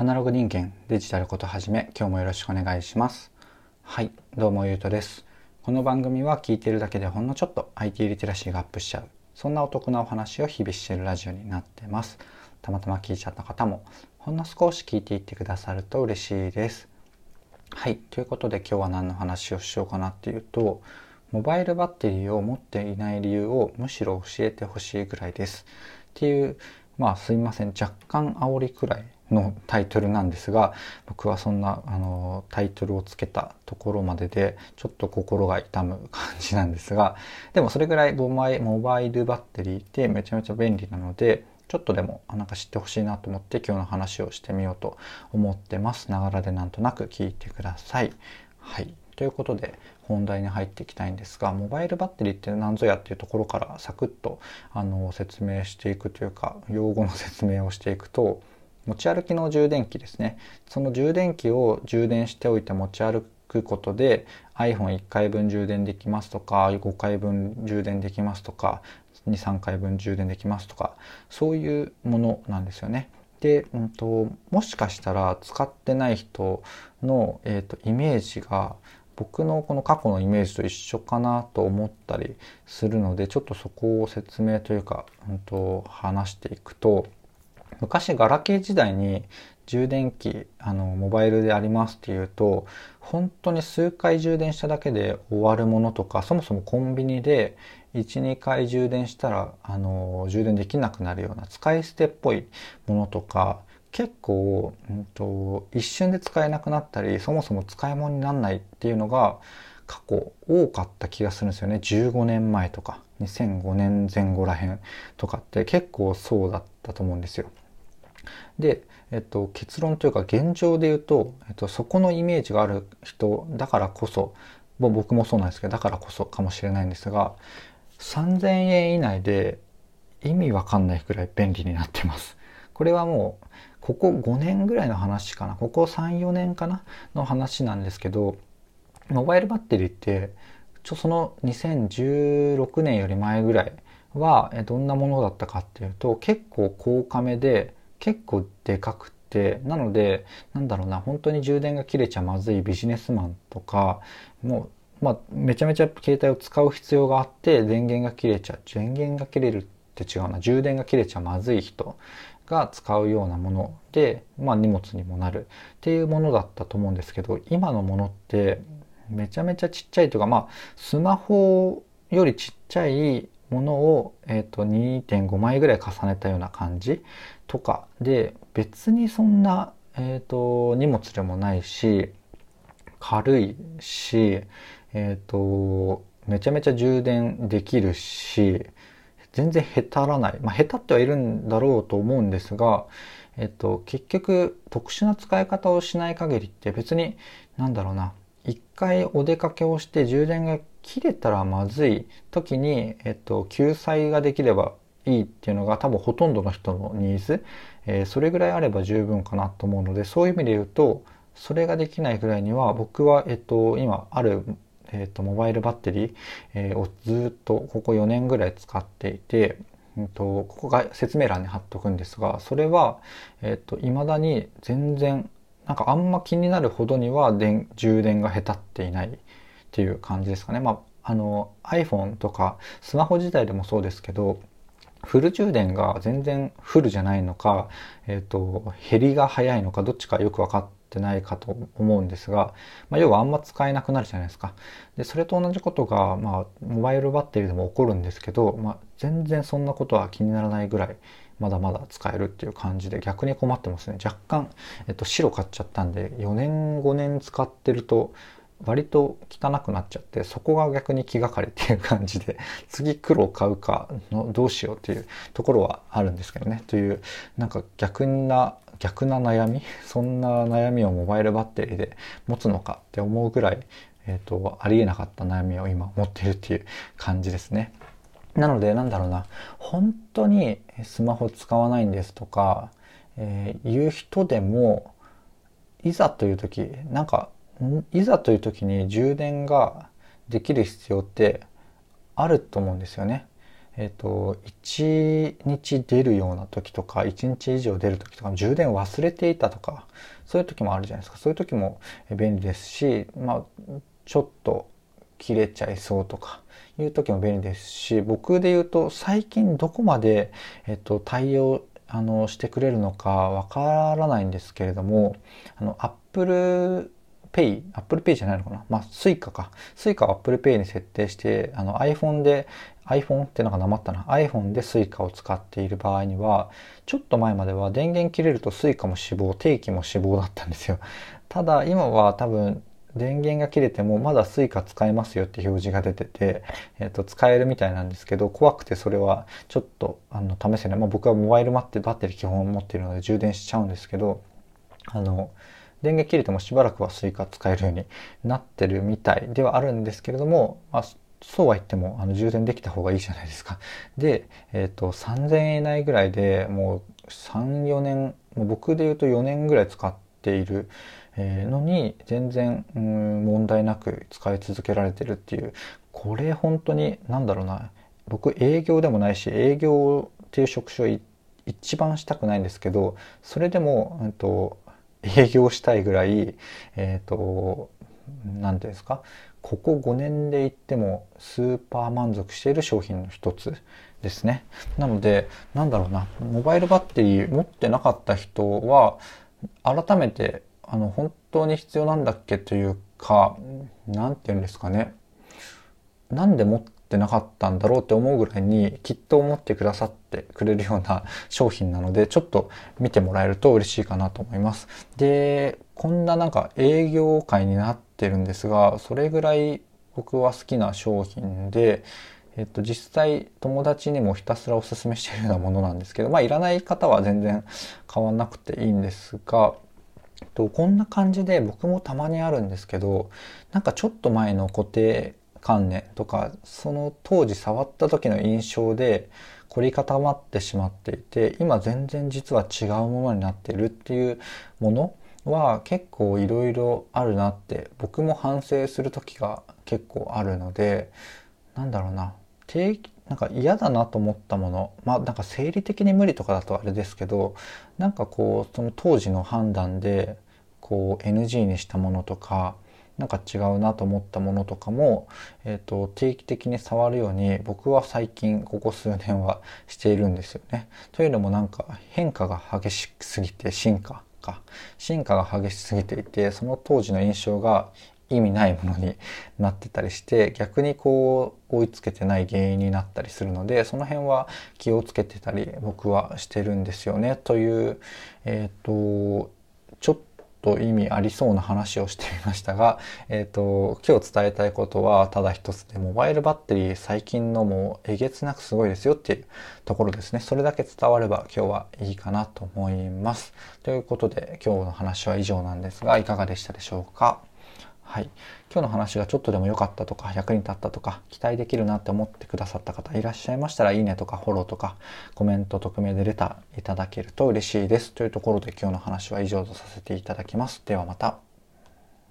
アナログ人間デジタルことはじめ今日もよろしくお願いします。はいどうもゆうとです。この番組は聞いてるだけでほんのちょっと IT リテラシーがアップしちゃうそんなお得なお話を日々してるラジオになってます。たまたま聞いちゃった方もほんの少し聞いていってくださると嬉しいです。はいということで今日は何の話をしようかなっていうとモバイルバッテリーを持っていない理由をむしろ教えてほしいぐらいです。っていうまあすいません若干煽りくらいのタイトルなんですが僕はそんなあのタイトルをつけたところまででちょっと心が痛む感じなんですがでもそれぐらいモバイルバッテリーってめちゃめちゃ便利なのでちょっとでもなんか知ってほしいなと思って今日の話をしてみようと思ってます。ながらでなんとなく聞いてください。はい。ということで本題に入っていきたいんですがモバイルバッテリーって何ぞやっていうところからサクッとあの説明していくというか用語の説明をしていくと持ち歩きの充電器ですねその充電器を充電しておいて持ち歩くことで iPhone1 回分充電できますとか5回分充電できますとか23回分充電できますとかそういうものなんですよね。で、うんと、もしかしたら使ってない人の、えーと、イメージが僕のこの過去のイメージと一緒かなと思ったりするのでちょっとそこを説明というか、うんと話していくと昔ガラケー時代に充電器あのモバイルでありますっていうと本当に数回充電しただけで終わるものとかそもそもコンビニで12回充電したらあの充電できなくなるような使い捨てっぽいものとか結構、うんと、一瞬で使えなくなったりそもそも使い物にならないっていうのが過去多かった気がするんですよね15年前とか2005年前後らへんとかって結構そうだったと思うんですよ。で、えっと、結論というか現状で言うと、えっと、そこのイメージがある人だからこそ僕もそうなんですけどだからこそかもしれないんですが3000円以内で意味わかんないくらい便利になってます。これはもうここ5年ぐらいの話かなここ34年かなの話なんですけどモバイルバッテリーってちょその2016年より前ぐらいはどんなものだったかっていうと結構高価めで結構でかくてなのでなんだろうな本当に充電が切れちゃまずいビジネスマンとかもう、まあ、めちゃめちゃ携帯を使う必要があって電源が切れちゃう電源が切れるって違うな充電が切れちゃまずい人が使うようなもので、まあ、荷物にもなる。っていうものだったと思うんですけど今のものってめちゃめちゃちっちゃいというかまあスマホよりちっちゃいものを、えーと、2.5枚ぐらい重ねたような感じとか。で別にそんな、えーと、荷物でもないし軽いし、え、ー、とめちゃめちゃ充電できるし全然へたらない、まあ、へたってはいるんだろうと思うんですが、えっと、結局特殊な使い方をしない限りって別になんだろうな。一回お出かけをして充電が切れたらまずい時に、えっと、救済ができればいいっていうのが多分ほとんどの人のニーズ、えー、それぐらいあれば十分かなと思うのでそういう意味で言うとそれができないぐらいには僕は、えっと、今ある、えっと、モバイルバッテリー、えー、をずっとここ4年ぐらい使っていて、えっと、ここが説明欄に貼っとくんですがそれは、えっと、未だに全然なんかあんま気になるほどには電充電がへたっていない。っていう感じですかね。まあ、あの iPhone とかスマホ自体でもそうですけどフル充電が全然フルじゃないのか、えっ、ー、と、減りが早いのか、どっちかよく分かってないかと思うんですが、まあ、要はあんま使えなくなるじゃないですか。で、それと同じことが、まあ、モバイルバッテリーでも起こるんですけど、まあ、全然そんなことは気にならないぐらい、まだまだ使えるっていう感じで逆に困ってますね。若干、えっと、白買っちゃったんで、4年5年使ってると、割と汚くなっちゃってそこが逆に気がかりっていう感じで 次黒を買うかのどうしようっていうところはあるんですけどね。というなんか逆な逆な悩み？そんな悩みをモバイルバッテリーで持つのかって思うぐらい、えーと、ありえなかった悩みを今持っているっていう感じですね。なのでなんだろうな。本当にスマホ使わないんですとか、えー、言う人でもいざという時なんかいざという時に充電ができる必要ってあると思うんですよね。えっ、と、1日出るような時とか、1日以上出る時とか、充電忘れていたとか、そういう時もあるじゃないですか。そういう時も便利ですし、まあ、ちょっと切れちゃいそうとかいう時も便利ですし、僕で言うと最近どこまで、えっと、対応あのしてくれるのかわからないんですけれども、あの、Apple Pay、Apple Pay じゃないのかな？まあ、Suica か。Suica を Apple Pay に設定して、あの iPhone で、iPhone ってなんかなまったな。iPhone で Suica を使っている場合には、ちょっと前までは電源切れると Suica も死亡、定期も死亡だったんですよ。ただ、今は多分、電源が切れてもまだ Suica 使えますよって表示が出てて、えっ、と、使えるみたいなんですけど、怖くてそれはちょっと、あの、試せない。まあ僕はモバイルバッテリー基本持っているので充電しちゃうんですけど、あの、電源切れてもしばらくは Suica 使えるようになってるみたいではあるんですけれども、まあ、そうは言っても、あの、充電できた方がいいじゃないですか。で、えっ、ー、と、3000円以内ぐらいでもう3、4年、もう僕で言うと4年ぐらい使っている、のに、全然、うん、問題なく使い続けられてるっていう、これ本当に、なんだろうな、僕営業でもないし、営業っていう職種を一番したくないんですけど、それでも、うんと、営業したいぐらい、えっ、ー、と、何ていうんですか、ここ5年で言ってもスーパー満足している商品の一つですね。なので、なんだろうな、モバイルバッテリー持ってなかった人は、改めて、あの、本当に必要なんだっけというか、なんて言うんですかね。なんで持ってなかったんだろうって思うぐらいに、きっと思ってくださってくれるような商品なので、ちょっと見てもらえると嬉しいかなと思います。で、こんななんか営業会になってるんですが、それぐらい僕は好きな商品で、えっと、実際友達にもひたすらおすすめしているようなものなんですけど、まあいらない方は全然買わなくていいんですが、えっとこんな感じで僕もたまにあるんですけど、なんかちょっと前の固定観念とか、その当時触った時の印象で凝り固まってしまっていて、今全然実は違うものになっているっていうものは結構いろいろあるなって僕も反省する時が結構あるのでなんだろうな。定期なんか嫌だなと思ったものまあなんか生理的に無理とかだとあれですけどなんかこうその当時の判断でこう NG にしたものとかなんか違うなと思ったものとかも、えーと、定期的に触るように僕は最近ここ数年はしているんですよね。というのもなんか変化が激しすぎて進化か進化が激しすぎていてその当時の印象が意味ないものになってたりして逆にこう追いつけてない原因になったりするのでその辺は気をつけてたり僕はしてるんですよねというえっ、ー、とと意味ありそうな話をしてみましたが、えっ、ー、と、今日伝えたいことはただ一つで、モバイルバッテリー最近のもうえげつなくすごいですよっていうところですね。それだけ伝われば今日はいいかなと思います。ということで今日の話は以上なんですが、いかがでしたでしょうか？はい。今日の話がちょっとでも良かったとか、役に立ったとか、期待できるなって思ってくださった方いらっしゃいましたら、いいねとかフォローとか、コメント、匿名でレターいただけると嬉しいです。というところで今日の話は以上とさせていただきます。ではまた。